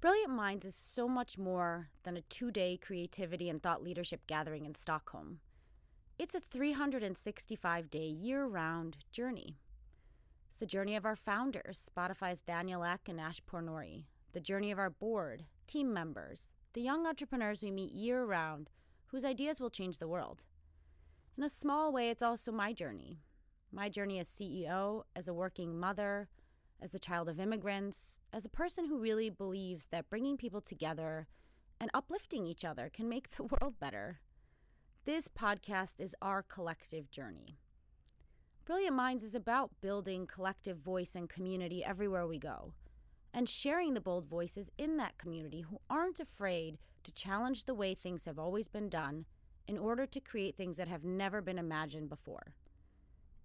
Brilliant Minds is so much more than a two day creativity and thought leadership gathering in Stockholm. It's a 365 day year round journey. It's the journey of our founders, Spotify's Daniel Ek and Ash Pournouri, the journey of our board, team members, the young entrepreneurs we meet year round whose ideas will change the world. In a small way, it's also my journey. My journey as CEO, as a working mother, as the child of immigrants, as a person who really believes that bringing people together and uplifting each other can make the world better. This podcast is our collective journey. Brilliant Minds is about building collective voice and community everywhere we go, and sharing the bold voices in that community who aren't afraid to challenge the way things have always been done in order to create things that have never been imagined before.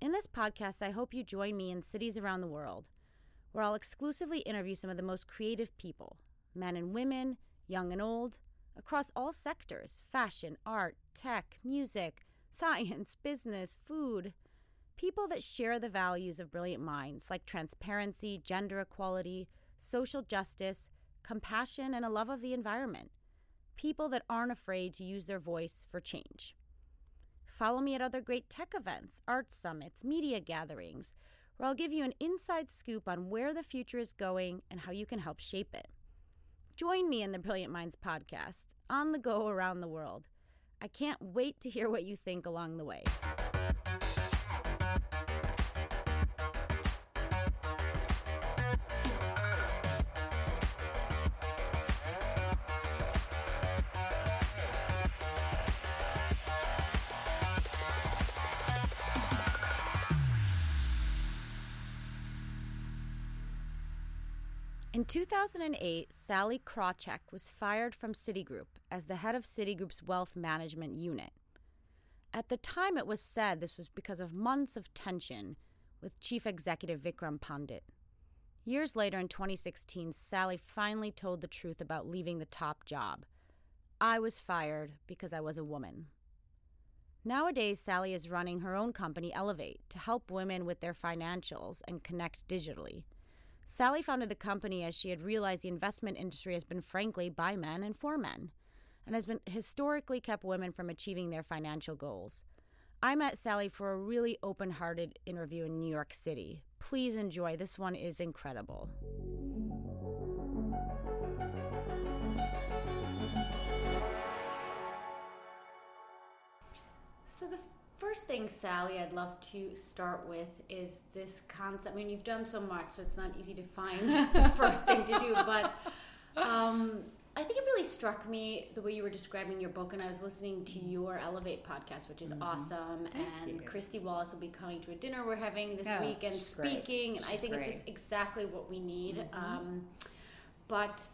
In this podcast, I hope you join me in cities around the world where I'll exclusively interview some of the most creative people men and women, young and old, across all sectors fashion, art, tech, music, science, business, food. People that share the values of brilliant minds like transparency, gender equality, social justice, compassion, and a love of the environment. People that aren't afraid to use their voice for change. Follow me at other great tech events, art summits, media gatherings, where I'll give you an inside scoop on where the future is going and how you can help shape it. Join me in the Brilliant Minds podcast, on the go around the world. I can't wait to hear what you think along the way. 2008, Sallie Krawcheck was fired from Citigroup as the head of Citigroup's wealth management unit. At the time, it was said this was because of months of tension with chief executive Vikram Pandit. Years later, in 2016, Sallie finally told the truth about leaving the top job. I was fired because I was a woman. Nowadays, Sallie is running her own company, Ellevate, to help women with their financials and connect digitally. Sallie founded the company as she had realized the investment industry has been frankly by men and for men, and has been historically kept women from achieving their financial goals. I met Sallie for a really open hearted interview in New York City. Please enjoy. This one is incredible. So, the first thing, Sallie, I'd love to start with is this concept. I mean, you've done so much, so it's not easy to find the first thing to do, but um, I think it really struck me the way you were describing your book, and I was listening to your Ellevate podcast, which is mm-hmm. awesome. Thank and you. Kristy Wallace will be coming to a dinner we're having this Yeah, week and great. speaking, and I think it's just exactly what we need. Mhm. Um, but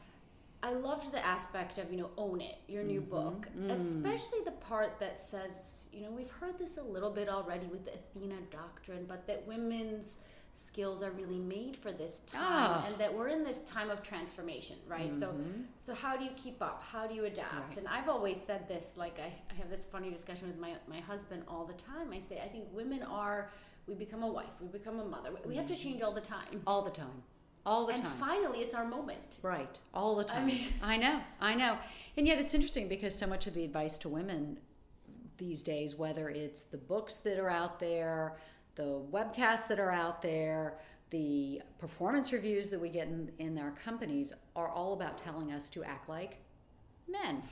I loved the aspect of, you know, own it, your new Mhm. book, Mm. especially the part that says, you know, we've heard this a little bit already with the Athena doctrine, but that women's skills are really made for this time Ah. and that we're in this time of transformation, right? So Mhm. so how do you keep up? How do you adapt? Right. And I've always said this, like I, I have this funny discussion with my, my husband all the time. I say, I think women are, we become a wife, we become a mother. We have to change all the time. all the time, all the and time. finally, it's our moment. Right, all the I time. mean- I know, I know. And yet it's interesting because so much of the advice to women these days, whether it's the books that are out there, the webcasts that are out there, the performance reviews that we get in, in our companies, are all about telling us to act like men.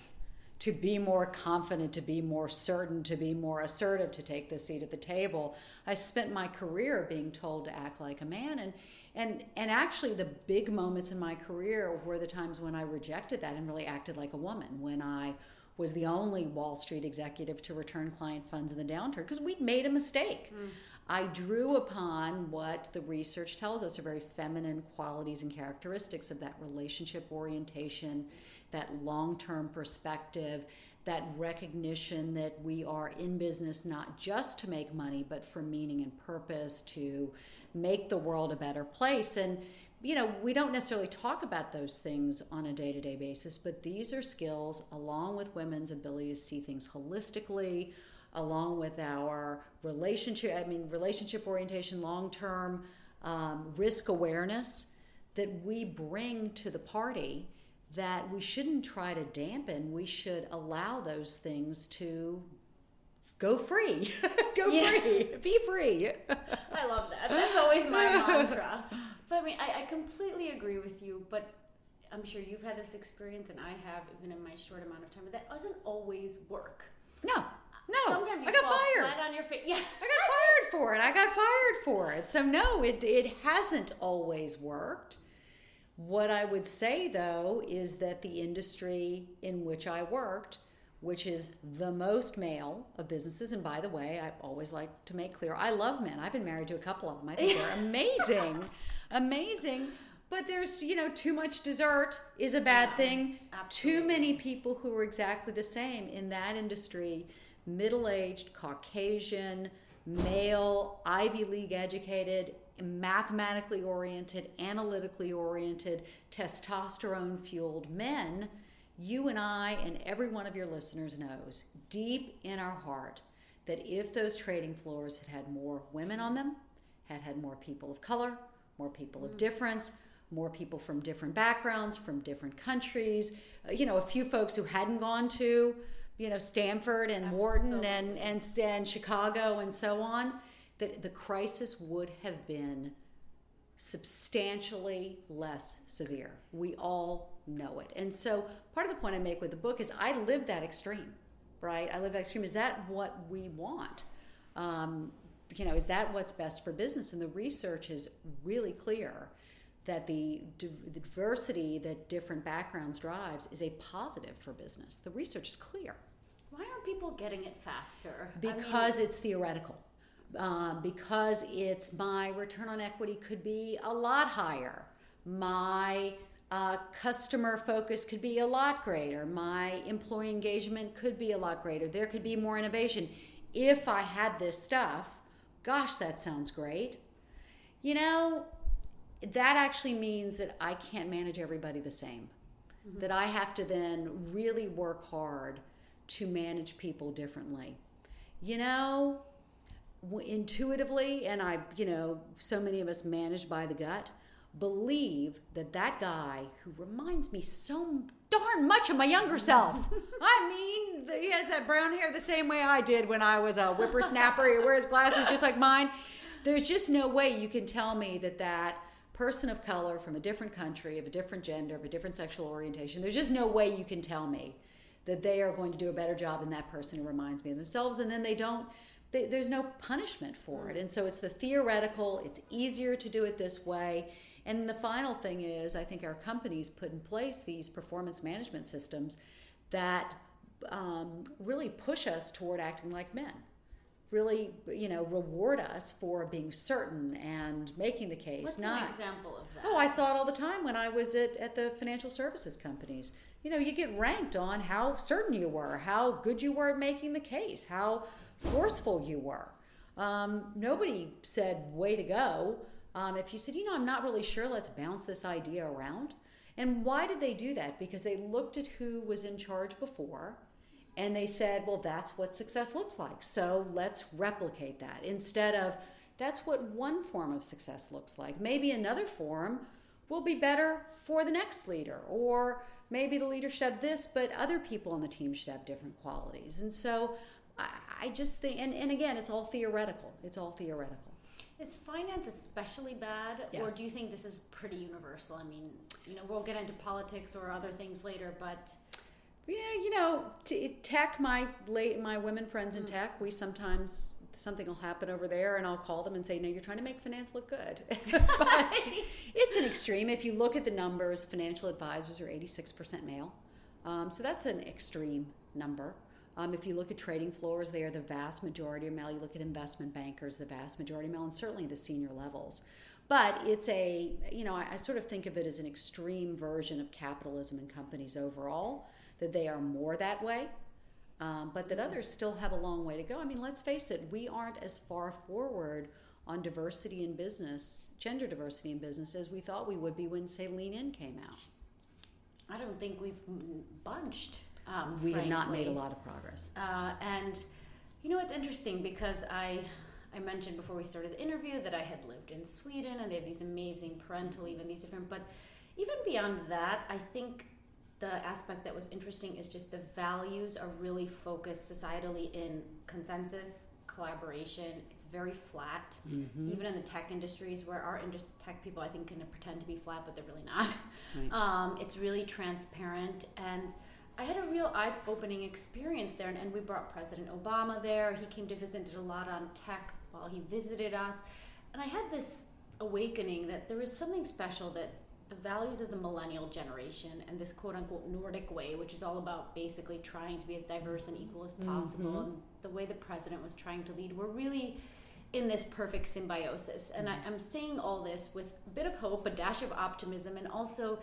To be more confident, to be more certain, to be more assertive, to take the seat at the table. I spent my career being told to act like a man, and and and actually, the big moments in my career were the times when I rejected that and really acted like a woman. When I was the only Wall Street executive to return client funds in the downturn because we'd made a mistake. Hmm. I drew upon what the research tells us are very feminine qualities and characteristics of that relationship orientation, that long term perspective, that recognition that we are in business not just to make money, but for meaning and purpose, to make the world a better place. And, you know, we don't necessarily talk about those things on a day to day basis, but these are skills along with women's ability to see things holistically, along with our relationship, I mean, relationship orientation, long term um, risk awareness that we bring to the party that we shouldn't try to dampen. We should allow those things to go free. go Yeah. free. Be free. I love that. That's always my mantra. But I mean, I, I completely agree with you. But I'm sure you've had this experience, and I have, even in my short amount of time. But that doesn't always work. No. No. Sometimes you I got fall fired. flat on your face. Yeah. I got fired for it. I got fired for it. So no, it it hasn't always worked. What I would say though is that the industry in which I worked, which is the most male of businesses, and by the way, I always like to make clear I love men. I've been married to a couple of them. I think they're amazing, amazing. But there's you know too much dessert is a bad Yeah, thing. absolutely. Too many people who are exactly the same in that industry middle-aged caucasian male ivy league educated mathematically oriented analytically oriented testosterone fueled men you and i and every one of your listeners knows deep in our heart that if those trading floors had had more women on them had had more people of color more people of difference more people from different backgrounds from different countries uh, you know a few folks who hadn't gone to you know stanford and wharton and, and and chicago and so on that the crisis would have been substantially less severe. We all know it. And so part of the point i make with the book is i live that extreme right? I live that extreme. Is that what we want? Um, you know is that what's best for business? And the research is really clear that the, the diversity that different backgrounds drives is a positive for business. The research is clear. Why aren't people getting it faster? I mean, because it's theoretical um, because it's my return on equity could be a lot higher. My uh, customer focus could be a lot greater. My employee engagement could be a lot greater. There could be more innovation. If i had this stuff gosh that sounds great. You know that actually means that i can't manage everybody the same. That i have to then really work hard to manage people differently. You know intuitively and i you know so many of us managed by the gut believe that that guy who reminds me so darn much of my younger self i mean he has that brown hair the same way i did when i was a whippersnapper he wears glasses just like mine. There's just no way you can tell me that that person of color from a different country of a different gender of a different sexual orientation there's just no way you can tell me that they are going to do a better job than that person who reminds me of themselves and then they don't they, there's no punishment for it and so it's the theoretical it's easier to do it this way and the final thing is i think our companies put in place these performance management systems that um, really push us toward acting like men really you know reward us for being certain and making the case What's not an example of that? Oh, I saw it all the time when I was at, at the financial services companies. You know, you get ranked on how certain you were, how good you were at making the case, how forceful you were. Um, nobody said, way to go. Um, if you said, you know, I'm not really sure, let's bounce this idea around. And why did they do that? Because they looked at who was in charge before and they said, well, that's what success looks like. So let's replicate that instead of that's what one form of success looks like. Maybe another form will be better for the next leader, or maybe the leader should have this, but other people on the team should have different qualities. And so I, I just think, and, and again, it's all theoretical. It's all theoretical. Is finance especially bad, or do you think this is pretty universal? I mean, you know, we'll get into politics or other things later, but Yeah, you know, t- tech. My late my women friends in tech, we sometimes something will happen over there, and I'll call them and say, "No, you're trying to make finance look good." but it's an extreme. If you look at the numbers, financial advisors are 86 percent male, um, so that's an extreme number. Um, if you look at trading floors, they are the vast majority are male. You look at investment bankers, the vast majority male, and certainly the senior levels. But it's a, you know, I, I sort of think of it as an extreme version of capitalism in companies overall, that they are more that way, um, but that others still have a long way to go. I mean, let's face it, we aren't as far forward on diversity in business, gender diversity in business, as we thought we would be when, say, Lean In came out. I don't think we've bunched. Um, We have not made a lot of progress. Uh, and you know, it's interesting because I I mentioned before we started the interview that I had lived in Sweden and they have these amazing parental leave and these different. But even beyond that, I think the aspect that was interesting is just the values are really focused societally in consensus, collaboration. It's very flat, Mm-hmm. even in the tech industries where our indus- tech people I think can pretend to be flat, but they're really not. Right. Um, it's really transparent and. I had a real eye-opening experience there, and, and we brought President Obama there. He came to visit, did a lot on tech while he visited us, and I had this awakening that there was something special that the values of the millennial generation and this quote unquote Nordic way, which is all about basically trying to be as diverse and equal as mm-hmm. possible, and the way the president was trying to lead, were really in this perfect symbiosis. And mm-hmm. I, I'm saying all this with a bit of hope, a dash of optimism, and also.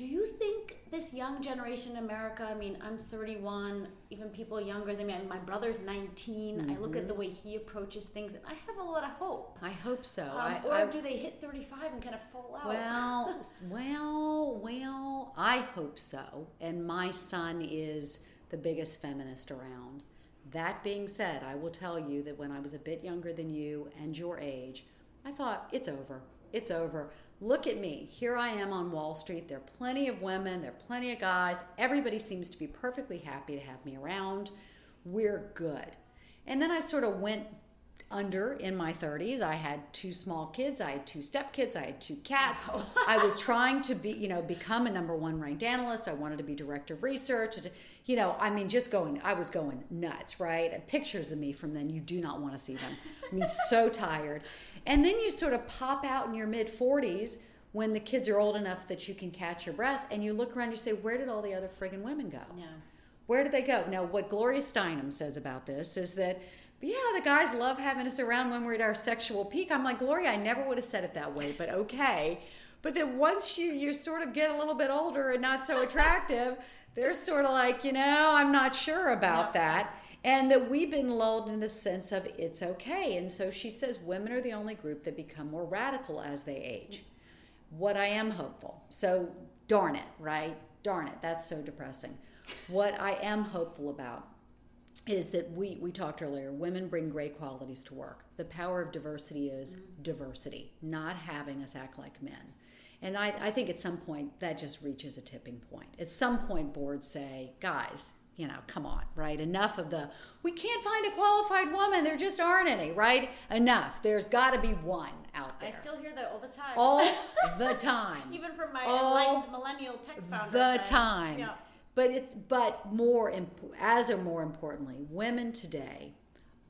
Do you think this young generation in America? I mean, I'm 31, even people younger than me, and my brother's 19. I look at the way he approaches things, and I have a lot of hope. I hope so. Um, I, or I, do they hit 35 and kind of fall out? Well, well, well, I hope so. And my son is the biggest feminist around. That being said, I will tell you that when I was a bit younger than you and your age, I thought, it's over. It's over. Look at me. Here I am on Wall Street. There are plenty of women, there are plenty of guys. Everybody seems to be perfectly happy to have me around. We're good. And then I sort of went under in my 30s. I had two small kids. I had two stepkids. I had two cats. I was trying to be, you know, become a number one ranked analyst. I wanted to be director of research. You know, I mean, just going, I was going nuts, right? And pictures of me from then, you do not want to see them. I mean, so tired. And then you sort of pop out in your mid 40s when the kids are old enough that you can catch your breath and you look around and you say, where did all the other friggin' women go? Yeah. Where did they go? Now, what Gloria Steinem says about this is that, yeah, the guys love having us around when we're at our sexual peak. I'm like, Gloria, I never would have said it that way, but okay. But then once you you sort of get a little bit older and not so attractive, they're sort of like, you know, I'm not sure about Yep. that. And that we've been lulled in the sense of it's okay. And so she says women are the only group that become more radical as they age. What I am hopeful. So darn it, right? Darn it. That's so depressing. What I am hopeful about is that we we talked earlier women bring great qualities to work the power of diversity is mm. diversity not having us act like men and I, I think at some point that just reaches a tipping point at some point boards say guys you know come on right enough of the we can't find a qualified woman there just aren't any right enough there's got to be one out there I still hear that all the time. all the time Even from my all enlightened millennial tech founder. the time. Yeah. But it's but more imp- as or more importantly, women today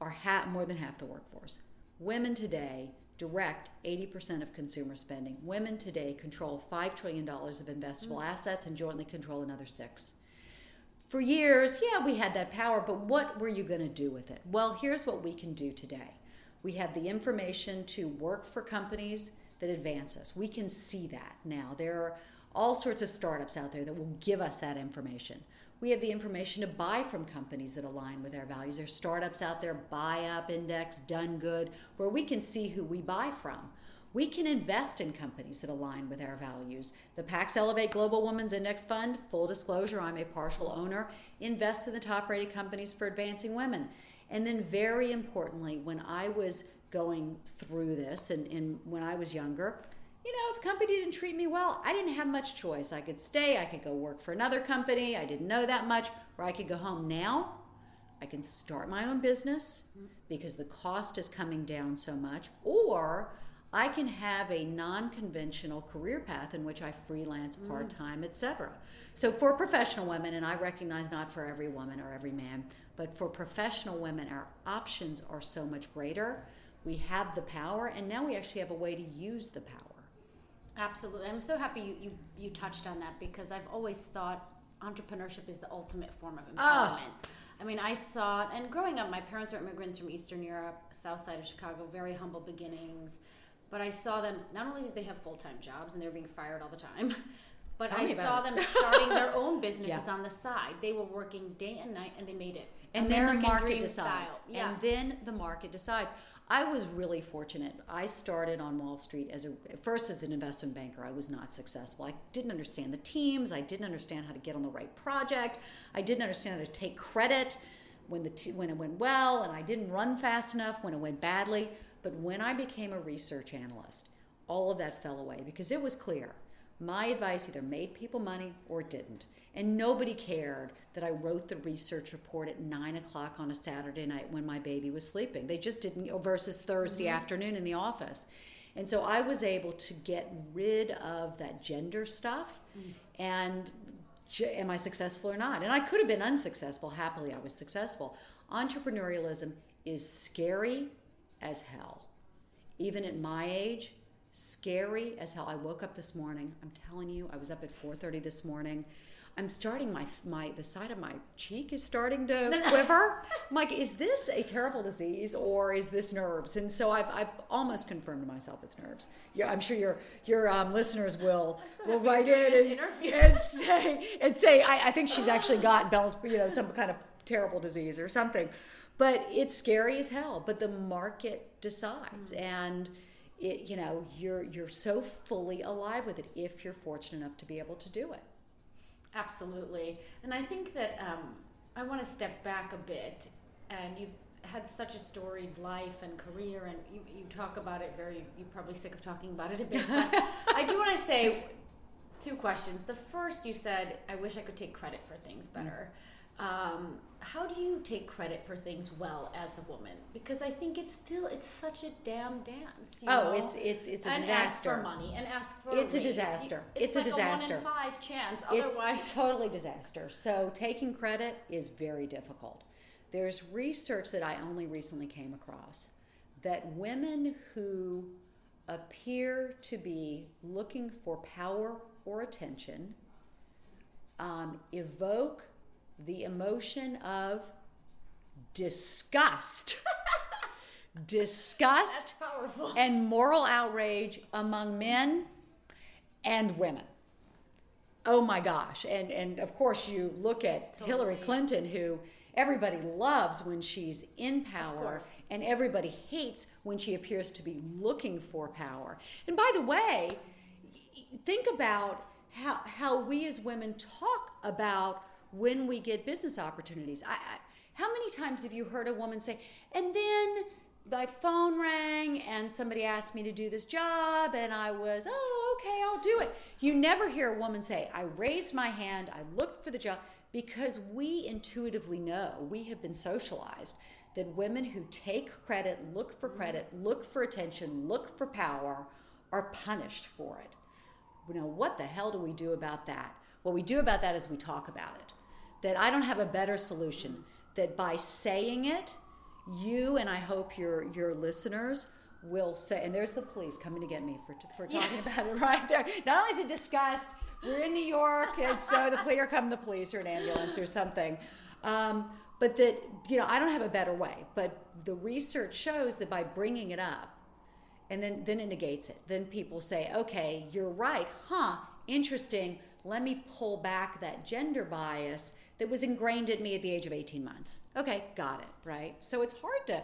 are ha- more than half the workforce. Women today direct 80% of consumer spending. Women today control 5 trillion dollars of investable mm. assets and jointly control another 6. For years, yeah, we had that power, but what were you going to do with it? Well, here's what we can do today. We have the information to work for companies that advance us. We can see that now. There are all sorts of startups out there that will give us that information. We have the information to buy from companies that align with our values. There's startups out there, Buy Up Index, Done Good, where we can see who we buy from. We can invest in companies that align with our values. The Pax Ellevate Global Women's Index Fund, full disclosure, I'm a partial owner, invests in the top rated companies for advancing women. And then, very importantly, when I was going through this and, and when I was younger, you know, if company didn't treat me well, I didn't have much choice. I could stay, I could go work for another company, I didn't know that much, or I could go home. Now, I can start my own business because the cost is coming down so much, or I can have a non-conventional career path in which I freelance mm. part-time, etc. So for professional women, and I recognize not for every woman or every man, but for professional women, our options are so much greater. We have the power, and now we actually have a way to use the power. Absolutely. I'm so happy you, you, you touched on that because I've always thought entrepreneurship is the ultimate form of empowerment. Ah. I mean, I saw and growing up, my parents were immigrants from Eastern Europe, south side of Chicago, very humble beginnings. But I saw them, not only did they have full time jobs and they were being fired all the time, but Tell I saw it. them starting their own businesses Yeah. on the side. They were working day and night and they made it. and American then the market decides. Yeah. and then the market decides i was really fortunate. I started on wall street as a first as an investment banker i was not successful. I didn't understand the teams i didn't understand how to get on the right project i didn't understand how to take credit when the t- when it went well and i didn't run fast enough when it went badly. But when i became a research analyst all of that fell away because it was clear My advice either made people money or it didn't. And nobody cared that I wrote the research report at nine o'clock on a Saturday night when my baby was sleeping. They just didn't, versus Thursday mm-hmm. afternoon in the office. And so I was able to get rid of that gender stuff mm. and am I successful or not? And I could have been unsuccessful. Happily, I was successful. Entrepreneurialism is scary as hell. Even at my age, scary as hell. I woke up this morning. I'm telling you, I was up at 4:30 this morning. I'm starting my my the side of my cheek is starting to quiver. I'm like, is this a terrible disease or is this nerves? And so I've, I've almost confirmed to myself it's nerves. Yeah, I'm sure your your um, listeners will so will write in and, and, say and say I, I think she's actually got Bell's you know some kind of terrible disease or something. But it's scary as hell. But the market decides mm-hmm. and. It, you know you're you're so fully alive with it if you're fortunate enough to be able to do it Absolutely. And I think that um, I want to step back a bit. And you've had such a storied life and career, and you, you talk about it very, you're probably sick of talking about it a bit. But I do want to say two questions. The first, you said, I wish I could take credit for things better. Um, how do you take credit for things well as a woman? Because I think it's still it's such a damn dance. oh, know? it's it's it's a and disaster. ask for money and ask for. It's a, a disaster. It's, it's like a disaster. A one in five chance. Otherwise, it's totally disaster. So taking credit is very difficult. There's research that I only recently came across that women who appear to be looking for power or attention um, evoke the emotion of disgust. disgust and moral outrage among men and women. Oh my gosh. And and of course you look at totally. Hillary Clinton who everybody loves when she's in power and everybody hates when she appears to be looking for power. And by the way, think about how how we as women talk about when we get business opportunities. I, I, how many times have you heard a woman say, and then my phone rang and somebody asked me to do this job and I was, oh, okay, I'll do it. You never hear a woman say, I raised my hand, I looked for the job, because we intuitively know, we have been socialized that women who take credit, look for credit, mm-hmm. look for attention, look for power, are punished for it. You know, what the hell do we do about that? What we do about that is we talk about it that I don't have a better solution. That by saying it, you and I hope your your listeners will say, and there's the police coming to get me for for talking yeah. about it right there. Not only is it disgust, we're in New York, and so the police coming, the police or an ambulance or something. Um, but that you know, I don't have a better way. But the research shows that by bringing it up, and then then it negates it. Then people say, okay, you're right, huh? Interesting. Let me pull back that gender bias that was ingrained in me at the age of 18 months. Okay, got it, right? So it's hard to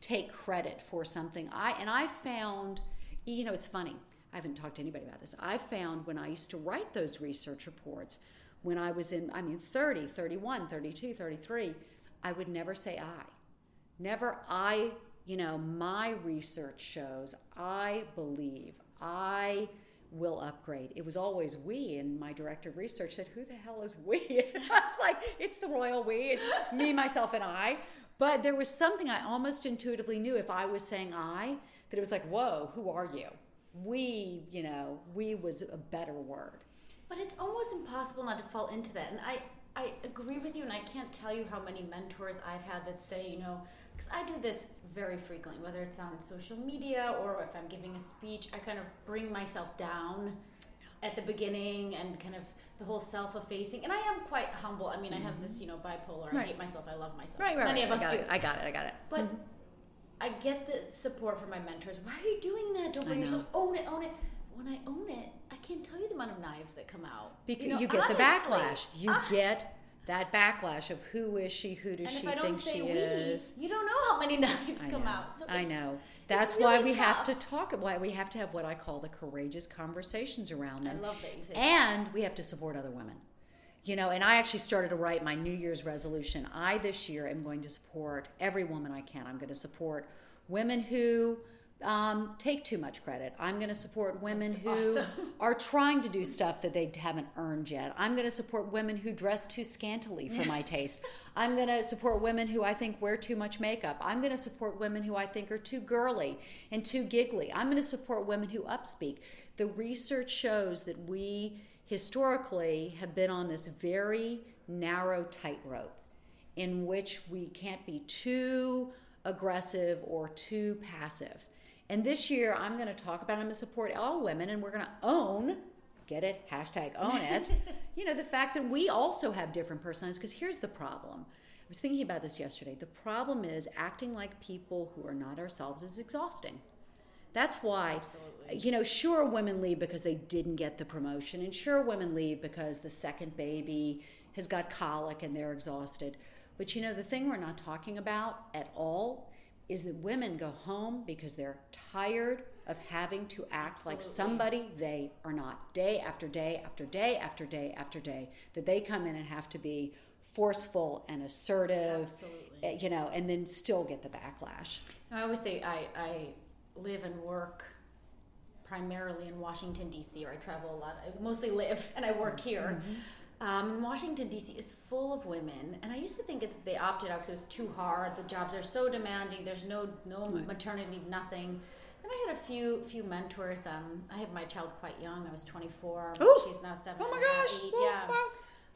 take credit for something. I and I found, you know, it's funny. I haven't talked to anybody about this. I found when I used to write those research reports when I was in I mean 30, 31, 32, 33, I would never say I. Never I, you know, my research shows I believe I will upgrade. It was always we, and my director of research said, Who the hell is we? I was like, It's the royal we, it's me, myself, and I. But there was something I almost intuitively knew if I was saying I, that it was like, Whoa, who are you? We, you know, we was a better word. But it's almost impossible not to fall into that. And I, I agree with you, and I can't tell you how many mentors I've had that say, you know, because I do this very frequently, whether it's on social media or if I'm giving a speech, I kind of bring myself down at the beginning and kind of the whole self-effacing. And I am quite humble. I mean, mm-hmm. I have this, you know, bipolar. Right. I hate myself. I love myself. Right, right. Many right. of us I do. It. I got it. I got it. But mm-hmm. I get the support from my mentors. Why are you doing that? Don't bring yourself. Own it. Own it. When I own it, I can't tell you the amount of knives that come out. Because you, know, you get honestly, the backlash. You ah. get that backlash of who is she, who does and she think she we, is. You don't know how many knives come out. So I know. That's really why we tough. have to talk. Why we have to have what I call the courageous conversations around them. I love that you say. And that. we have to support other women. You know, and I actually started to write my New Year's resolution. I this year am going to support every woman I can. I'm going to support women who um, take too much credit. I'm going to support women That's who awesome. are trying to do stuff that they haven't earned yet. I'm going to support women who dress too scantily for my taste. I'm going to support women who I think wear too much makeup. I'm going to support women who I think are too girly and too giggly. I'm going to support women who upspeak. The research shows that we historically have been on this very narrow tightrope in which we can't be too aggressive or too passive. And this year, I'm going to talk about, I'm going to support all women, and we're going to own, get it, hashtag own it, you know, the fact that we also have different personalities. Because here's the problem. I was thinking about this yesterday. The problem is acting like people who are not ourselves is exhausting. That's why, Absolutely. you know, sure, women leave because they didn't get the promotion, and sure, women leave because the second baby has got colic and they're exhausted. But you know, the thing we're not talking about at all is that women go home because they're tired of having to act like somebody they are not day after day after day after day after day that they come in and have to be forceful and assertive Absolutely. eh, you know and then still get the backlash I always say I, I live and work primarily in Washington D.C. or I travel a lot. I mostly live and I work here. Um, and Washington D.C. is full of women, and I used to think it's they opted out because it was too hard. The jobs are so demanding. There's no no Right. maternity leave, nothing. Then I had a few few mentors. Um, I had my child quite young. I was 24. Ooh. She's now seven. oh my and a half, gosh eight. Yeah. wow.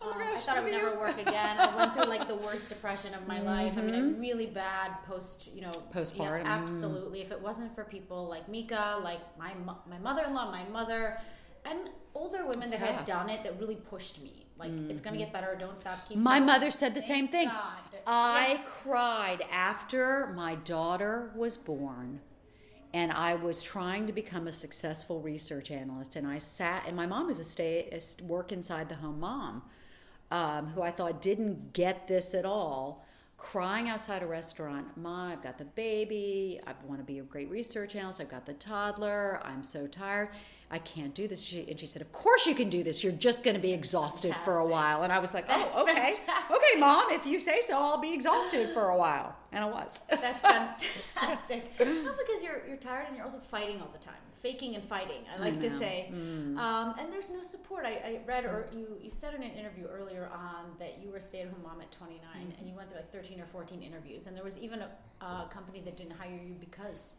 oh my Um, gosh I thought I would never work again. I went through like the worst depression of my life. I mean, a really bad post, you know, Postpartum, Yeah, mm. absolutely. If it wasn't for people like Mika, like my my mother-in-law, my mother, and older women that tough. Mm-hmm. had done it, that really pushed me. Like it's gonna get better. Don't stop. Keep My going. mother said the Thank same thing. God. I Yeah. cried after my daughter was born and I was trying to become a successful research analyst and I sat and my mom was a stay a work inside the home mom um, who I thought didn't get this at all crying outside a restaurant mom I've got the baby I want to be a great research analyst I've got the toddler I'm so tired I can't do this she, and she said of course you can do this you're just going to be exhausted for a while and I was like That's oh okay fantastic. okay mom if you say so I'll be exhausted for a while and I was That's fantastic. well, because you're you're tired and you're also fighting all the time, faking and fighting. I like to know. Mm. say, um, and there's no support. I, I read or you you said in an interview earlier on that you were a stay-at-home mom at 29, Mm-hmm. and you went through like 13 or 14 interviews, and there was even a, a company that didn't hire you because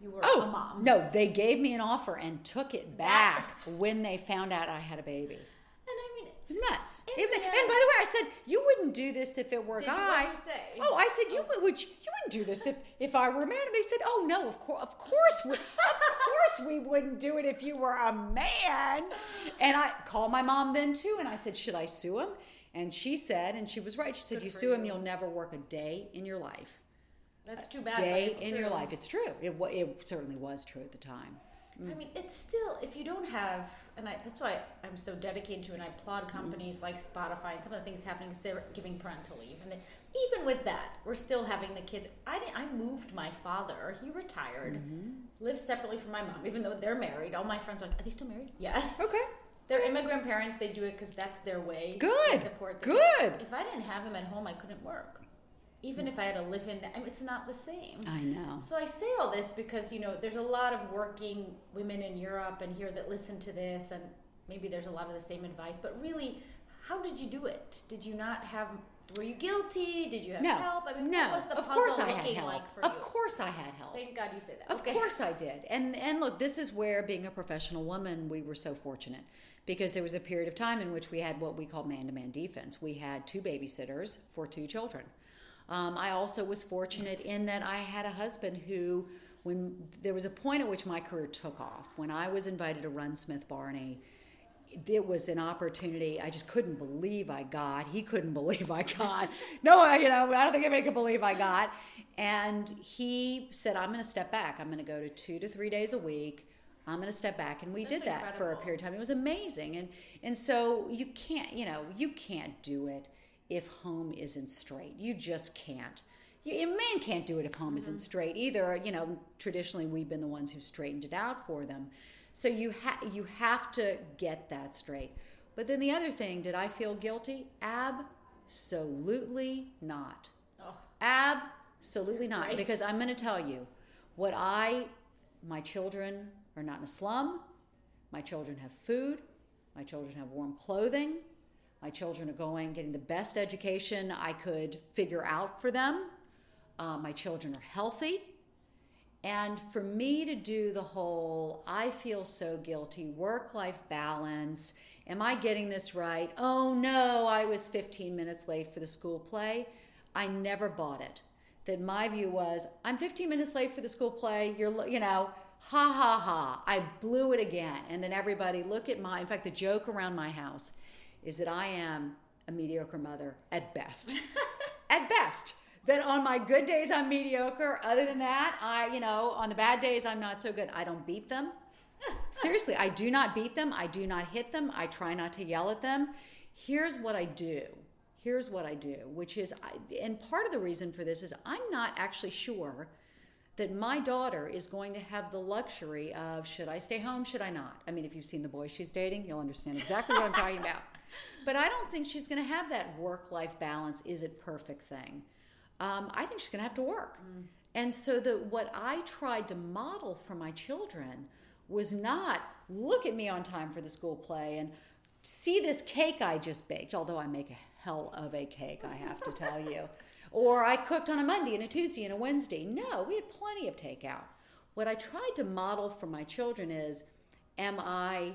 you were Oh a mom. no, they gave me an offer and took it back Yes. when they found out I had a baby. and I mean, It was nuts. Even- and by the way, I said you wouldn't do this if it were a Did guy. You say? Oh, I said you oh. would. would you, you wouldn't do this if if I were a man. And they said, oh no, of course, of course, we, of course we wouldn't do it if you were a man. And I called my mom then too, and I said, should I sue him? And she said, and she was right. She said, Good you sue him, you'll never work a day in your life. That's too bad. Day in true. your life. It's true. It it certainly was true at the time. I mean, it's still if you don't have, and I, that's why I'm so dedicated to, and I applaud mm-hmm. companies like Spotify and some of the things happening is they're giving parental leave, and they, even with that, we're still having the kids. I didn't, I moved my father. He retired, mm-hmm. lives separately from my mom, even though they're married. All my friends are like, are they still married? Yes. Okay. They're immigrant parents. They do it because that's their way. Good. To support Good. If I didn't have him at home, I couldn't work. Even if I had to live in, I mean, it's not the same. I know. So I say all this because you know there's a lot of working women in Europe and here that listen to this, and maybe there's a lot of the same advice. But really, how did you do it? Did you not have? Were you guilty? Did you have No, help? I mean, no. what was the of course I had help. like for of you? course I had help. Thank God you say that. Of Okay. course I did. And and look, this is where being a professional woman, we were so fortunate because there was a period of time in which we had what we call man-to-man defense. We had two babysitters for two children. Um, I also was fortunate in that I had a husband who, when there was a point at which my career took off, when I was invited to run Smith Barney, it was an opportunity I just couldn't believe I got. He couldn't believe I got. no, you know, I don't think anybody could believe I got. And he said, I'm going to step back. I'm going to go to two to three days a week. I'm going to step back. And we That's did that for a period of time. It was amazing. And, and so you can't, you know, you can't do it if home isn't straight. You just can't. You, a man can't do it if home isn't mm-hmm. straight either. You know, traditionally we've been the ones who straightened it out for them. So you ha- you have to get that straight. But then the other thing, did I feel guilty? Absolutely not. Oh, Absolutely not. Right. Because I'm going to tell you what I my children are not in a slum, my children have food, my children have warm clothing, my children are going, getting the best education I could figure out for them. Uh, my children are healthy. And for me to do the whole, I feel so guilty, work life balance, am I getting this right? Oh no, I was 15 minutes late for the school play. I never bought it. That my view was, I'm 15 minutes late for the school play, you're, you know, ha ha ha, I blew it again. And then everybody look at my, in fact, the joke around my house is that I am a mediocre mother at best. at best. That on my good days I'm mediocre. Other than that, I, you know, on the bad days I'm not so good. I don't beat them. Seriously, I do not beat them. I do not hit them. I try not to yell at them. Here's what I do. Here's what I do, which is, I, and part of the reason for this is I'm not actually sure that my daughter is going to have the luxury of should I stay home, should I not? I mean, if you've seen the boy she's dating, you'll understand exactly what I'm talking about. But I don't think she's going to have that work life balance, is it perfect thing. Um, I think she's going to have to work. Mm. And so, the, what I tried to model for my children was not look at me on time for the school play and see this cake I just baked, although I make a hell of a cake, I have to tell you. Or I cooked on a Monday and a Tuesday and a Wednesday. No, we had plenty of takeout. What I tried to model for my children is am I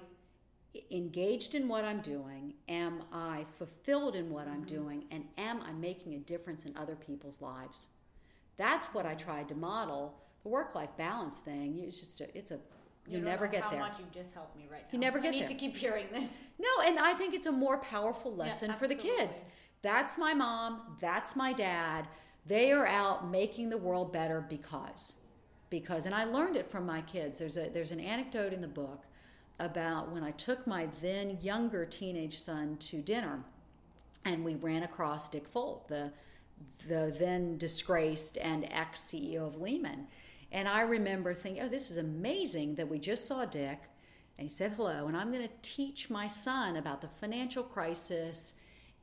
engaged in what I'm doing? Am I fulfilled in what I'm mm-hmm. doing? And am I making a difference in other people's lives? That's what I tried to model. The work life balance thing, it's just a, it's a you, you never get how there. How much you just helped me right now. You never get I need there. to keep hearing this. No, and I think it's a more powerful lesson yeah, for the kids. That's my mom. That's my dad. They are out making the world better because, because, and I learned it from my kids. There's a there's an anecdote in the book about when I took my then younger teenage son to dinner, and we ran across Dick Fuld, the the then disgraced and ex CEO of Lehman. And I remember thinking, oh, this is amazing that we just saw Dick and he said hello. And I'm going to teach my son about the financial crisis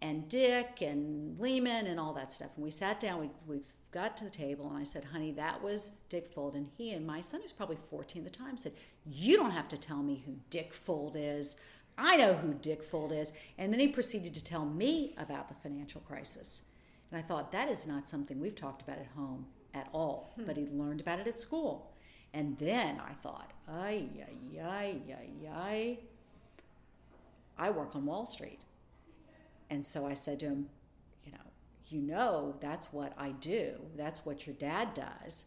and Dick and Lehman and all that stuff. And we sat down, we, we got to the table, and I said, honey, that was Dick Fuld. And he and my son, who's probably 14 at the time, said, You don't have to tell me who Dick Fuld is. I know who Dick Fuld is. And then he proceeded to tell me about the financial crisis. And I thought, that is not something we've talked about at home at all, hmm. but he learned about it at school. And then I thought, ay, ay, ay, ay, ay. I work on Wall Street. And so I said to him, you know, you know that's what I do. That's what your dad does.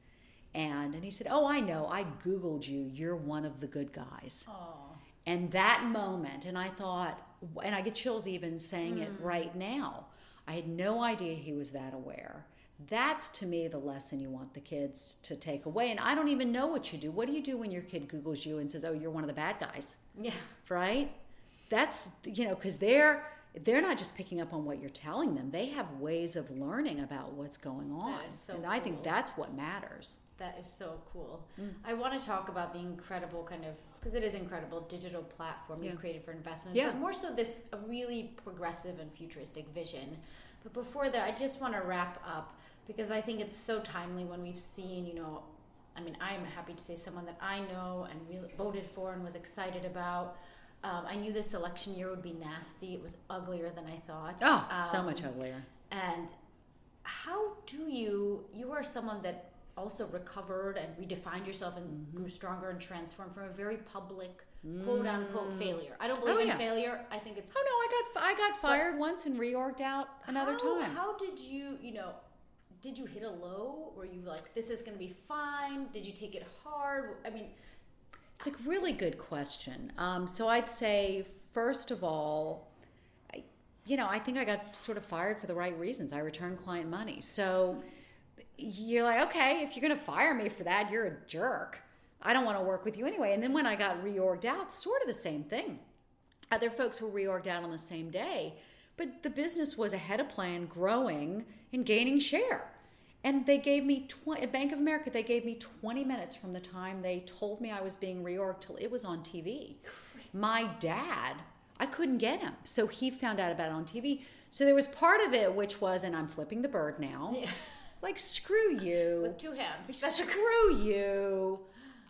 And and he said, "Oh, I know. I googled you. You're one of the good guys." Oh. And that moment, and I thought, and I get chills even saying mm. it hmm. right now. I had no idea he was that aware. That's to me the lesson you want the kids to take away. And I don't even know what you do. What do you do when your kid Googles you and says, "Oh, you're one of the bad guys"? Yeah. Right. That's you know because they're they're not just picking up on what you're telling them they have ways of learning about what's going on so and cool. i think that's what matters that is so cool mm. i want to talk about the incredible kind of because it is incredible digital platform yeah. you created for investment yeah. but more so this a really progressive and futuristic vision but before that i just want to wrap up because i think it's so timely when we've seen you know i mean i'm happy to say someone that i know and really voted for and was excited about um, I knew this election year would be nasty. It was uglier than I thought. Oh, um, so much uglier. And how do you? You are someone that also recovered and redefined yourself and mm-hmm. grew stronger and transformed from a very public quote unquote mm. failure. I don't believe oh, in yeah. failure. I think it's Oh no, I got I got fired but once and reorged out another how, time. How did you, you know, did you hit a low? Were you like this is going to be fine? Did you take it hard? I mean, it's a really good question. Um, so I'd say, first of all, I, you know, I think I got sort of fired for the right reasons. I returned client money. So you're like, okay, if you're going to fire me for that, you're a jerk. I don't want to work with you anyway. And then when I got reorged out, sort of the same thing. Other folks were reorged out on the same day, but the business was ahead of plan, growing and gaining share. And they gave me 20, at Bank of America, they gave me 20 minutes from the time they told me I was being reorged till it was on TV. My dad, I couldn't get him. So he found out about it on TV. So there was part of it which was, and I'm flipping the bird now. Yeah. Like, screw you. With two hands. Screw you.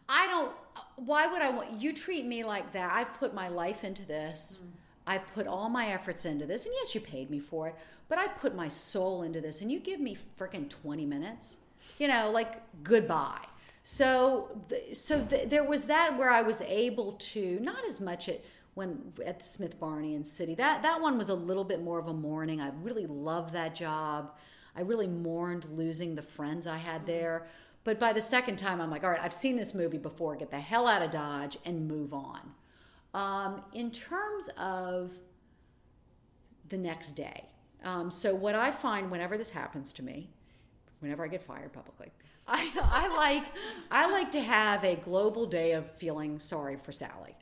I don't. Why would I want you treat me like that? I've put my life into this. Mm. I put all my efforts into this, and yes, you paid me for it, but I put my soul into this, and you give me freaking twenty minutes. You know, like goodbye. So, so there was that where I was able to not as much at when at Smith Barney and Citi. That that one was a little bit more of a mourning. I really loved that job. I really mourned losing the friends I had mm-hmm. there. But by the second time, I'm like, all right, I've seen this movie before. Get the hell out of Dodge and move on. Um, in terms of the next day, um, so what I find whenever this happens to me, whenever I get fired publicly, I, I like I like to have a global day of feeling sorry for Sallie,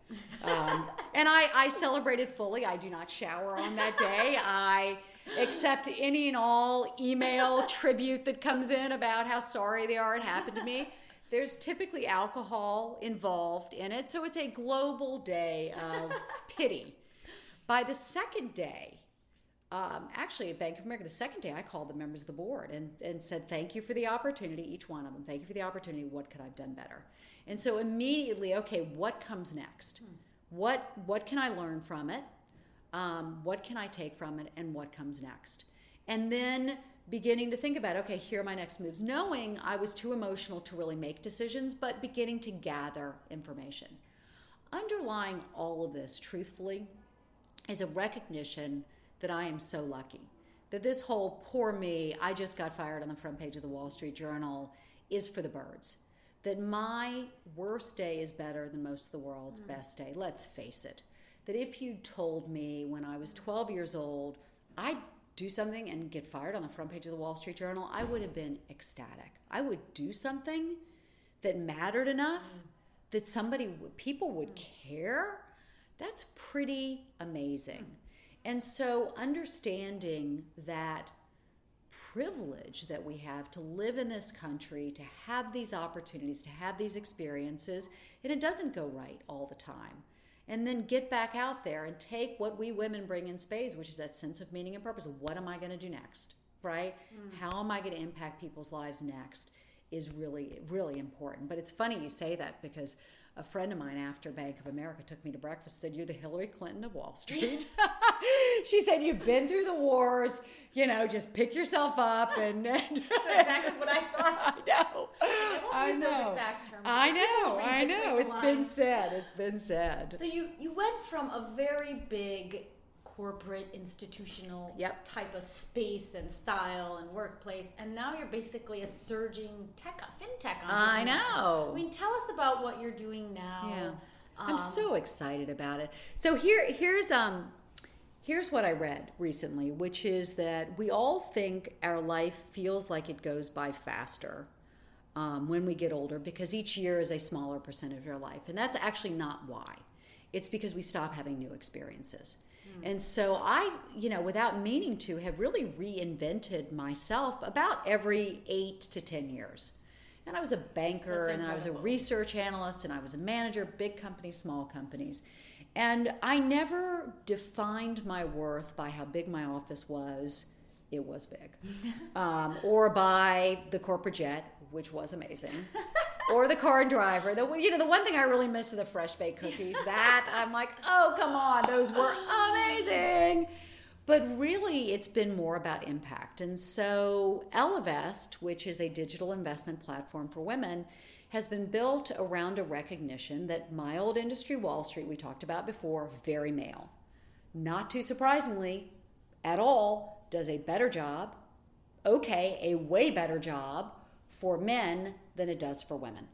um, and I, I celebrate it fully. I do not shower on that day. I accept any and all email tribute that comes in about how sorry they are it happened to me. There's typically alcohol involved in it, so it's a global day of pity. By the second day, um, actually at Bank of America, the second day I called the members of the board and, and said, Thank you for the opportunity, each one of them. Thank you for the opportunity. What could I have done better? And so immediately, okay, what comes next? Hmm. What, what can I learn from it? Um, what can I take from it? And what comes next? And then beginning to think about, okay, here are my next moves, knowing I was too emotional to really make decisions, but beginning to gather information. Underlying all of this, truthfully, is a recognition that I am so lucky. That this whole poor me, I just got fired on the front page of the Wall Street Journal is for the birds. That my worst day is better than most of the world's mm. best day. Let's face it. That if you told me when I was 12 years old, I'd do something and get fired on the front page of the Wall Street Journal, I would have been ecstatic. I would do something that mattered enough mm. that somebody, people would mm. care. That's pretty amazing. Mm. And so, understanding that privilege that we have to live in this country, to have these opportunities, to have these experiences, and it doesn't go right all the time. And then get back out there and take what we women bring in spades, which is that sense of meaning and purpose. What am I going to do next? Right? Mm. How am I going to impact people's lives next? Is really, really important. But it's funny you say that because a friend of mine after Bank of America took me to breakfast said, You're the Hillary Clinton of Wall Street. she said, You've been through the wars, you know, just pick yourself up and. and That's exactly what I thought. I know. I, know. I know. I know. It's been said. It's been said. So you, you went from a very big corporate institutional yep. type of space and style and workplace and now you're basically a surging tech fintech entrepreneur. I know. I mean tell us about what you're doing now. Yeah. Um, I'm so excited about it. So here here's um here's what I read recently, which is that we all think our life feels like it goes by faster um, when we get older because each year is a smaller percentage of our life. And that's actually not why. It's because we stop having new experiences. Mm. And so I, you know, without meaning to, have really reinvented myself about every eight to 10 years. And I was a banker, and then I was a research analyst, and I was a manager, big companies, small companies. And I never defined my worth by how big my office was. It was big. um, or by the corporate jet, which was amazing. or the car and driver. The you know the one thing I really miss are the fresh baked cookies. That I'm like, oh come on, those were. But really, it's been more about impact. And so, Ellevest, which is a digital investment platform for women, has been built around a recognition that my old industry, Wall Street, we talked about before, very male. Not too surprisingly, at all, does a better job, okay, a way better job for men than it does for women.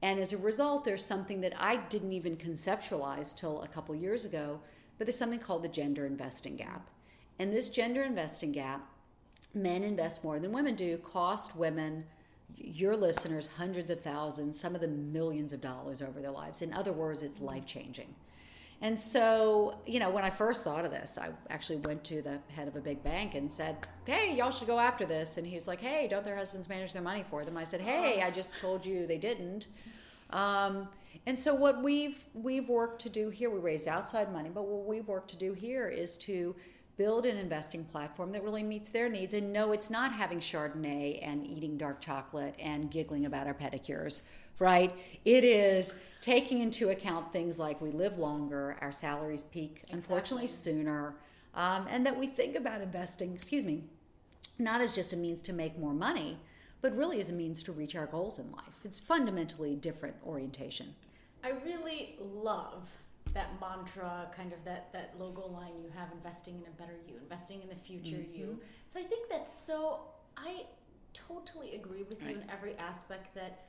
And as a result, there's something that I didn't even conceptualize till a couple years ago, but there's something called the gender investing gap. And this gender investing gap, men invest more than women do, cost women, your listeners, hundreds of thousands, some of them millions of dollars over their lives. In other words, it's life changing. And so, you know, when I first thought of this, I actually went to the head of a big bank and said, Hey, y'all should go after this. And he was like, Hey, don't their husbands manage their money for them? I said, Hey, I just told you they didn't. Um, and so what we've we've worked to do here, we raised outside money, but what we've worked to do here is to build an investing platform that really meets their needs. And no, it's not having Chardonnay and eating dark chocolate and giggling about our pedicures, right? It is taking into account things like we live longer, our salaries peak, unfortunately, sooner, um, and that we think about investing, excuse me, not as just a means to make more money, but really as a means to reach our goals in life. It's fundamentally different orientation. I really love that mantra, kind of that that logo line you have, investing in a better you, investing in the future mm-hmm. you. So I think that's so. I totally agree with right. you in every aspect that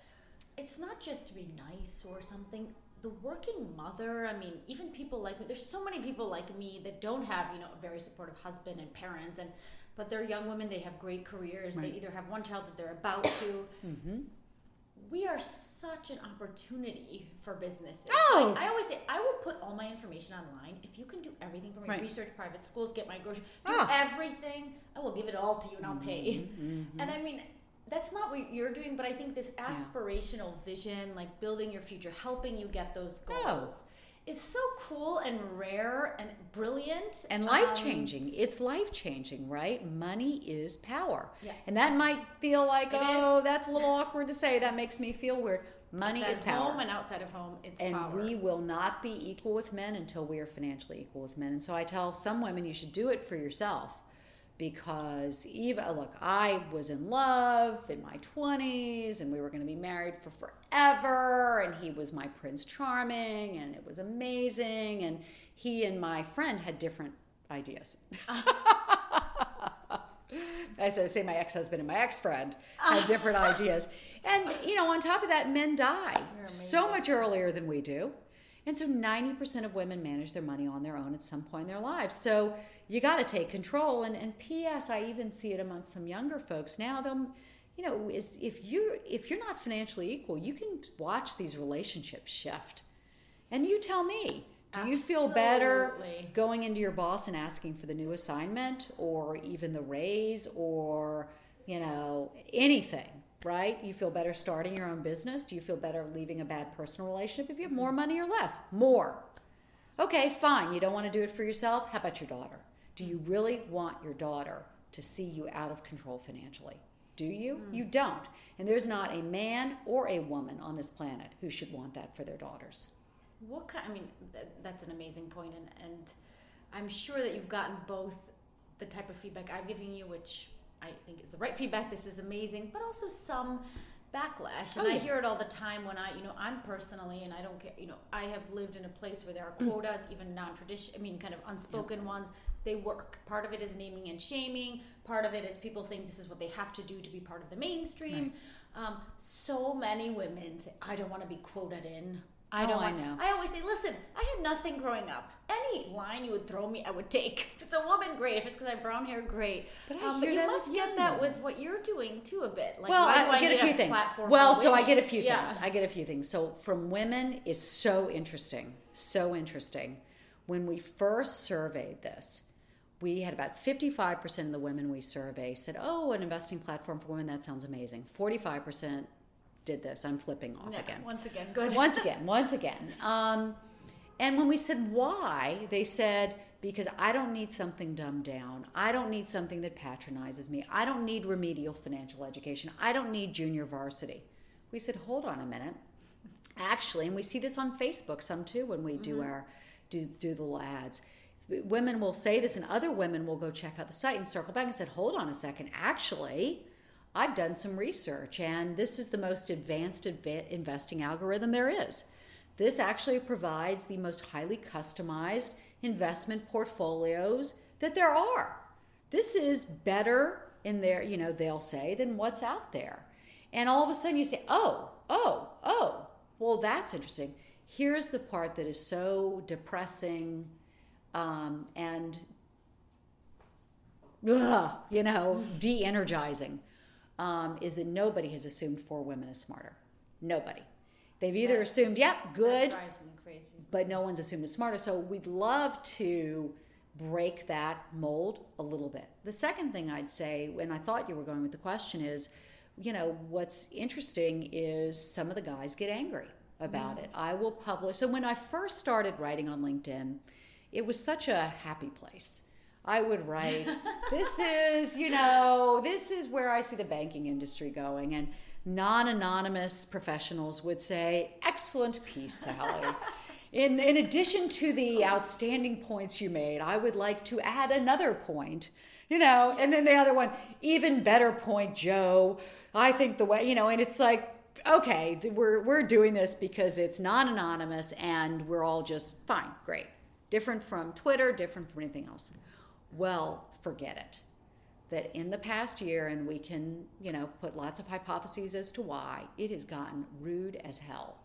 it's not just to be nice or something. The working mother, I mean, even people like me, there's so many people like me that don't have, you know, a very supportive husband and parents and but they're young women, they have great careers, right. they either have one child that they're about to. Mm-hmm we are such an opportunity for businesses. Oh, like, I always say I will put all my information online. If you can do everything for me, right. research private schools, get my groceries, do oh. everything, I will give it all to you and I'll pay. Mm-hmm. mm-hmm. And I mean, that's not what you're doing, but I think this aspirational yeah. vision, like building your future, helping you get those oh. goals. Oh is so cool and rare and brilliant and life changing. Um, it's life changing, right? Money is power. Yeah. And that might feel like, it oh, is. that's a little awkward to say. That makes me feel weird. Money inside is power. Home and outside of home, it's and power. we will not be equal with men until we are financially equal with men. And so I tell some women you should do it for yourself because Eva, look, I was in love in my 20s and we were going to be married for forever. And he was my Prince Charming and it was amazing. And he and my friend had different ideas. I said, say my ex husband and my ex friend had different ideas. And, you know, on top of that, men die so much earlier than we do. And so 90% of women manage their money on their own at some point in their lives. So you got to take control. And, and P.S. I even see it amongst some younger folks now. They'll, you know, is if you if you're not financially equal, you can watch these relationships shift. And you tell me, do Absolutely. you feel better going into your boss and asking for the new assignment, or even the raise, or you know anything? Right? You feel better starting your own business? Do you feel better leaving a bad personal relationship if you have mm-hmm. more money or less? More. Okay, fine. You don't want to do it for yourself. How about your daughter? Do you really want your daughter to see you out of control financially? Do you? Mm. You don't. And there's not a man or a woman on this planet who should want that for their daughters. What kind? I mean, that's an amazing point, and and I'm sure that you've gotten both the type of feedback I'm giving you, which I think is the right feedback. This is amazing, but also some backlash and oh, yeah. i hear it all the time when i you know i'm personally and i don't care you know i have lived in a place where there are quotas even non-traditional i mean kind of unspoken yeah. ones they work part of it is naming and shaming part of it is people think this is what they have to do to be part of the mainstream right. um, so many women say i don't want to be quoted in I don't. Oh, I know. I always say, listen, I had nothing growing up. Any line you would throw me, I would take. If it's a woman, great. If it's because I have brown hair, great. But, I um, but you must get that with what you're doing too a bit. Like, well, I, I, get a few things. Well, so I get a few yeah. things. I get a few things. So from women is so interesting, so interesting. When we first surveyed this, we had about 55% of the women we surveyed said, "Oh, an investing platform for women that sounds amazing." 45% did this. I'm flipping off yeah, again. Once again, good. once again, once again. Um, and when we said why, they said, because I don't need something dumbed down. I don't need something that patronizes me. I don't need remedial financial education. I don't need junior varsity. We said, hold on a minute. Actually, and we see this on Facebook some too when we do mm-hmm. our do do the ads. Women will say this, and other women will go check out the site and circle back and said, hold on a second. Actually, I've done some research, and this is the most advanced investing algorithm there is. This actually provides the most highly customized investment portfolios that there are. This is better in there, you know, they'll say, than what's out there. And all of a sudden you say, oh, oh, oh, well, that's interesting. Here's the part that is so depressing um, and, ugh, you know, de energizing um, is that nobody has assumed four women is smarter. Nobody. They've either That's, assumed, yep, good, but no one's assumed it's smarter. So we'd love to break that mold a little bit. The second thing I'd say, and I thought you were going with the question, is you know, what's interesting is some of the guys get angry about mm. it. I will publish. So when I first started writing on LinkedIn, it was such a happy place. I would write, this is, you know, this is where I see the banking industry going. And non anonymous professionals would say, excellent piece, Sallie. In, in addition to the outstanding points you made, I would like to add another point, you know, and then the other one, even better point, Joe. I think the way, you know, and it's like, okay, we're, we're doing this because it's non anonymous and we're all just fine, great. Different from Twitter, different from anything else. Well, forget it. That in the past year, and we can, you know, put lots of hypotheses as to why, it has gotten rude as hell.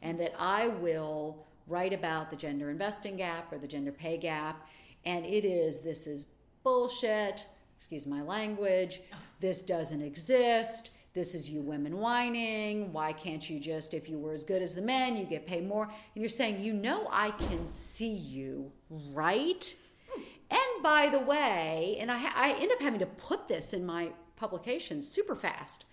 And that I will write about the gender investing gap or the gender pay gap, and it is, this is bullshit, excuse my language, this doesn't exist this is you women whining. Why can't you just, if you were as good as the men, you get paid more? And you're saying, you know, I can see you, right? By the way, and I, I end up having to put this in my publication super fast,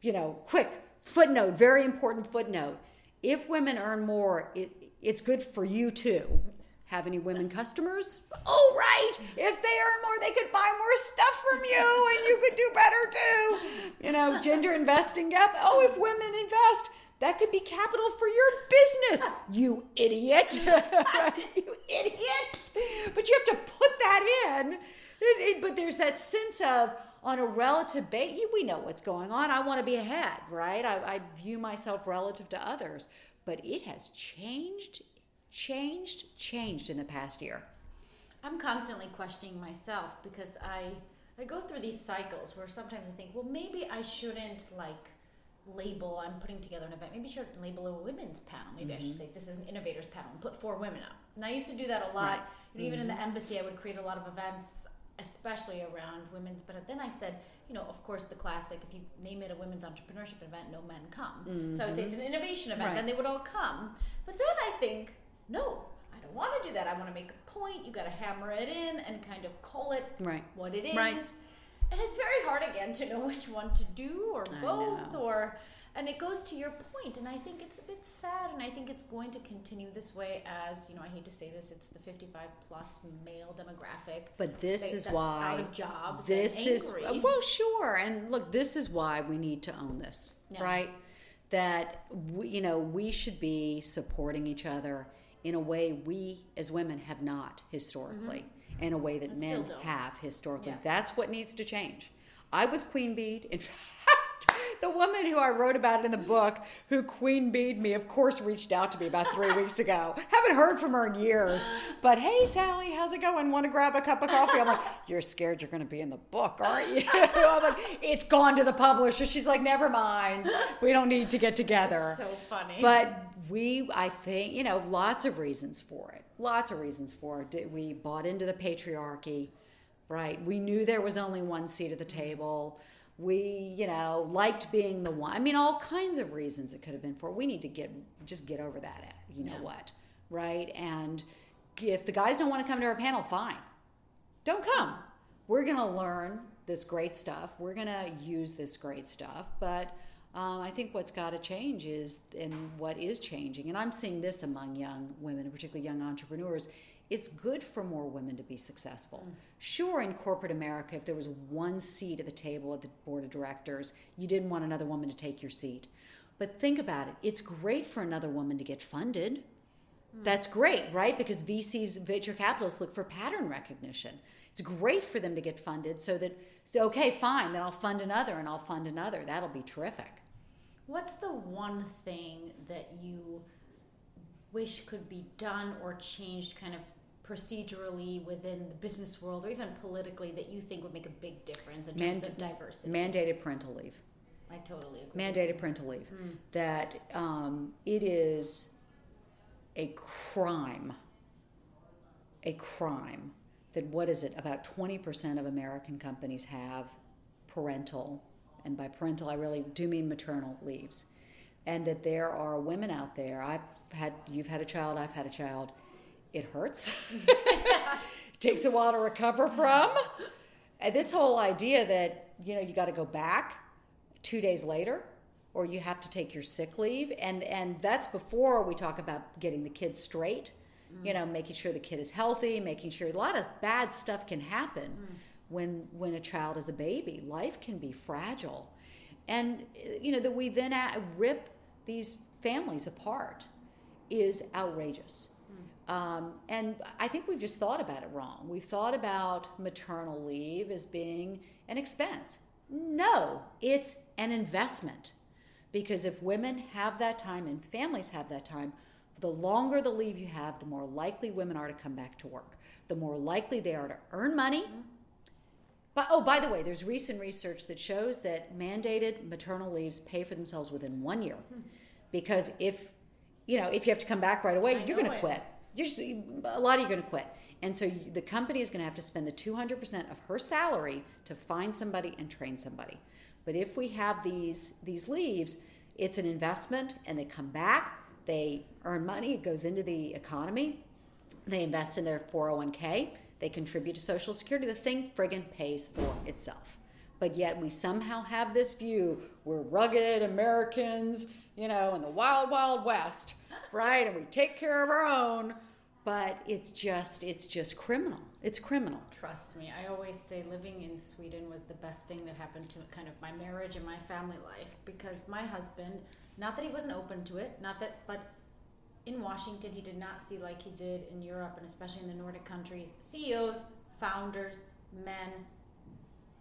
you know, quick footnote, very important footnote. If women earn more, it, it's good for you too. Have any women customers? Oh, right. If they earn more, they could buy more stuff from you and you could do better too. You know, gender investing gap. Oh, if women invest, that could be capital for your business, you idiot. you idiot. But you have to put that in. It, it, but there's that sense of, on a relative basis, we know what's going on. I want to be ahead, right? I, I view myself relative to others. But it has changed changed, changed in the past year? I'm constantly questioning myself because I I go through these cycles where sometimes I think, well, maybe I shouldn't like label. I'm putting together an event. Maybe I should label a women's panel. Maybe mm-hmm. I should mm-hmm. say this is an innovators panel and put four women up. And I used to do that a lot. Right. mm-hmm. Even in the mm-hmm. embassy, I would create a lot of events, especially around women's. But then I said, you know, of course, the classic. If you name it a women's entrepreneurship event, no men come. Mm-hmm. So I would say it's an innovation event, right. then they would all come. But then I think no, I don't want to do that. I want to make a point. You got to hammer it in and kind of call it right. what it is. Right. And it's very hard again to know which one to do or both or and it goes to your point and i think it's a bit sad and i think it's going to continue this way as you know i hate to say this it's the 55 plus male demographic but this they, is why out of jobs this is well sure and look this is why we need to own this yeah. right that we, you know we should be supporting each other in a way we as women have not historically, mm-hmm. In a way that and men have historically. Yeah. That's what needs to change. I was queen beed. In fact, the woman who I wrote about in the book who queen beed me, of course, reached out to me about three weeks ago. Haven't heard from her in years. But hey, Sallie, how's it going? Want to grab a cup of coffee? I'm like, you're scared you're going to be in the book, aren't you? I'm like, it's gone to the publisher. She's like, never mind. We don't need to get together. That's so funny. But we, I think, you know, lots of reasons for it. Lots of reasons for it. We bought into the patriarchy, right? We knew there was only one seat at the table. We, you know, liked being the one. I mean, all kinds of reasons it could have been for. We need to get just get over that. You know yeah. what, right? And if the guys don't want to come to our panel, fine, don't come. We're gonna learn this great stuff. We're gonna use this great stuff, but um, I think what's got to change is, and what is changing, and I'm seeing this among young women, and particularly young entrepreneurs, it's good for more women to be successful. Mm. Sure, in corporate America, if there was one seat at the table at the board of directors, you didn't want another woman to take your seat. But think about it it's great for another woman to get funded. Mm. That's great, right? Because VCs, venture capitalists, look for pattern recognition. It's great for them to get funded so that, so, okay, fine, then I'll fund another and I'll fund another. That'll be terrific. What's the one thing that you wish could be done or changed kind of procedurally within the business world or even politically that you think would make a big difference in terms of diversity? Mandated parental leave. I totally agree. Mandated parental leave. Hmm. That um, it is a crime, a crime that what is it? About 20% of American companies have parental and by parental I really do mean maternal leaves, and that there are women out there. I've had, you've had a child, I've had a child. It hurts. it takes a while to recover from. And this whole idea that you know you got to go back two days later, or you have to take your sick leave, and and that's before we talk about getting the kids straight. mm. you know, making sure the kid is healthy, making sure a lot of bad stuff can happen mm. When when a child is a baby. Life can be fragile, and you know that we then rip these families apart is outrageous. Mm. Um, and I think we've just thought about it wrong. We've thought about maternal leave as being an expense. No, it's an investment. Because if women have that time and families have that time, the longer the leave you have, the more likely women are to come back to work. The more likely they are to earn money. Mm-hmm. But oh, by the way, there's recent research that shows that mandated maternal leaves pay for themselves within one year. Mm-hmm. Because if you know, if you have to come back right away, I you're going to quit. You're just, a lot of you are going to quit. And so the company is going to have to spend the 200% of her salary to find somebody and train somebody. But if we have these these leaves, it's an investment and they come back, they earn money, it goes into the economy. They invest in their 401k, they contribute to social security. The thing friggin' pays for itself. But yet we somehow have this view we're rugged Americans, you know, in the wild, wild west, right? And we take care of our own but it's just it's just criminal it's criminal trust me i always say living in sweden was the best thing that happened to kind of my marriage and my family life because my husband not that he wasn't open to it not that but in washington he did not see like he did in europe and especially in the nordic countries ceos founders men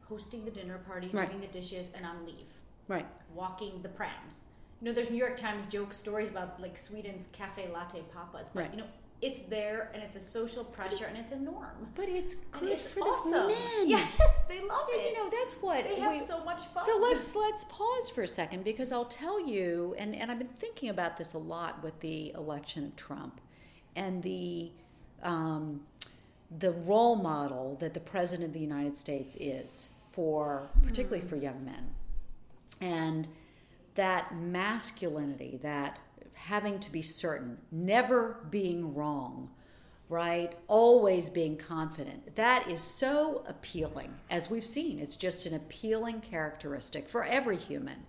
hosting the dinner party right. doing the dishes and on leave right walking the prams you know there's new york times joke stories about like sweden's cafe latte papas but right. you know it's there and it's a social pressure and it's a norm. But it's good it's for awesome. the men. Yes, they love and, it. You know, that's what they have we, so much fun. So let's let's pause for a second because I'll tell you, and, and I've been thinking about this a lot with the election of Trump and the um, the role model that the president of the United States is for particularly mm. for young men. And that masculinity, that having to be certain, never being wrong, right? Always being confident. That is so appealing, as we've seen. It's just an appealing characteristic for every human.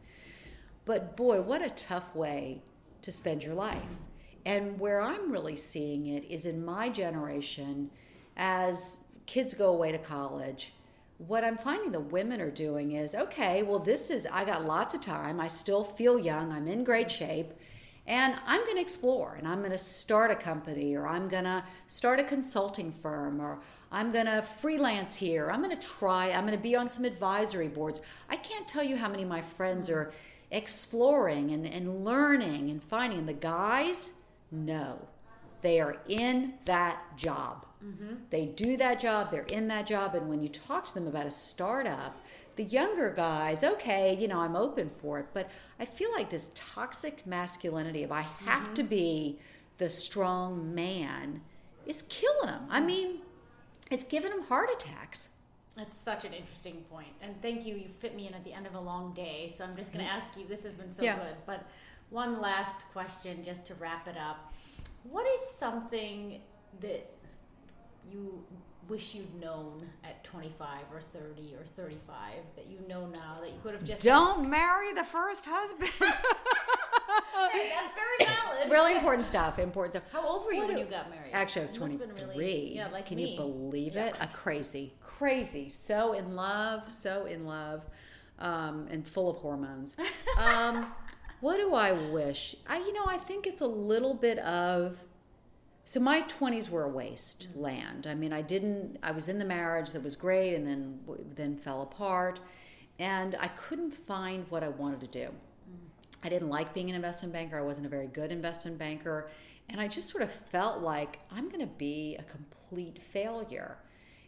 But boy, what a tough way to spend your life. And where I'm really seeing it is in my generation, as kids go away to college. What I'm finding the women are doing is okay, well, this is, I got lots of time. I still feel young. I'm in great shape and I'm going to explore and I'm going to start a company or I'm going to start a consulting firm or I'm going to freelance here. I'm going to try, I'm going to be on some advisory boards. I can't tell you how many of my friends are exploring and, and learning and finding. The guys, no, they are in that job. Mm-hmm. They do that job, they're in that job. And when you talk to them about a startup, the younger guys, okay, you know, I'm open for it, but I feel like this toxic masculinity of I have mm-hmm. to be the strong man is killing them. I mean, it's giving them heart attacks. That's such an interesting point. And thank you. You fit me in at the end of a long day. So I'm just going to mm-hmm. ask you this has been so yeah. good. But one last question just to wrap it up. What is something that you wish you'd known at 25 or 30 or 35 that you know now that you could have just don't marry the first husband. Hey, that's very valid. Really important stuff important stuff. How old were you what when you got married? Actually i was 23 really, yeah like can me. you believe yeah. it a crazy crazy so in love so in love um, and full of hormones. Um, what do i wish? I you know i think it's a little bit of so my 20s were a wasteland. Mm-hmm. I mean, I didn't I was in the marriage that was great and then then fell apart and I couldn't find what I wanted to do. Mm-hmm. I didn't like being an investment banker. I wasn't a very good investment banker, and I just sort of felt like I'm going to be a complete failure.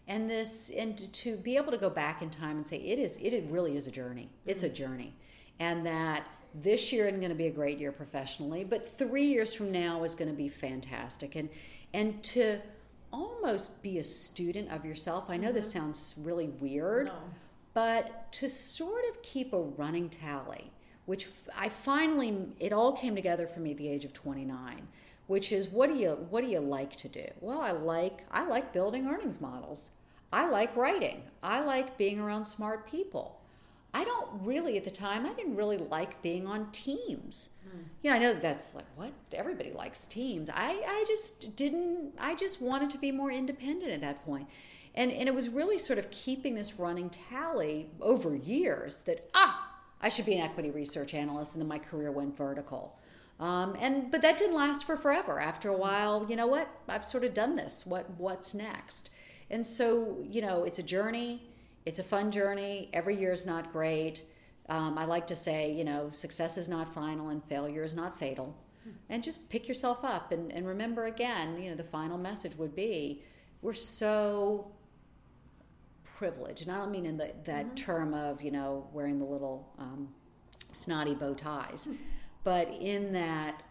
And this and to be able to go back in time and say it is it really is a journey. It's a mm-hmm. journey. And that this year isn't going to be a great year professionally, but three years from now is going to be fantastic. And and to almost be a student of yourself. I know mm-hmm. this sounds really weird, no. but to sort of keep a running tally, which I finally it all came together for me at the age of 29, which is what do you what do you like to do? Well, I like I like building earnings models. I like writing. I like being around smart people. I don't really at the time. I didn't really like being on teams. Mm. You know, I know that's like what everybody likes teams. I I just didn't. I just wanted to be more independent at that point. And, and it was really sort of keeping this running tally over years that ah I should be an equity research analyst, and then my career went vertical. Um, and but that didn't last for forever. After a while, you know what? I've sort of done this. What what's next? And so you know, it's a journey. It's a fun journey. Every year is not great. Um, I like to say, you know, success is not final and failure is not fatal. And just pick yourself up and, and remember again, you know, the final message would be we're so privileged. and I don't mean in the, that mm-hmm. term of you know wearing the little um, snotty bow ties, but in that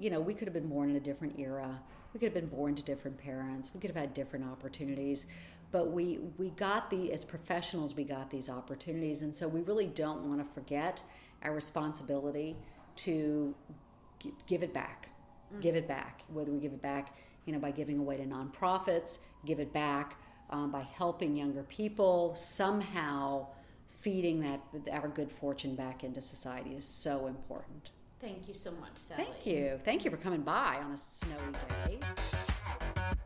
you know we could have been born in a different era. We could have been born to different parents. We could have had different opportunities, but we we got the as professionals we got these opportunities, and so we really don't want to forget our responsibility to give it back, mm-hmm. give it back. Whether we give it back, you know, by giving away to nonprofits, give it back um, by helping younger people, somehow feeding that our good fortune back into society is so important. Thank you so much, Sallie. Thank you. Thank you for coming by on a snowy day.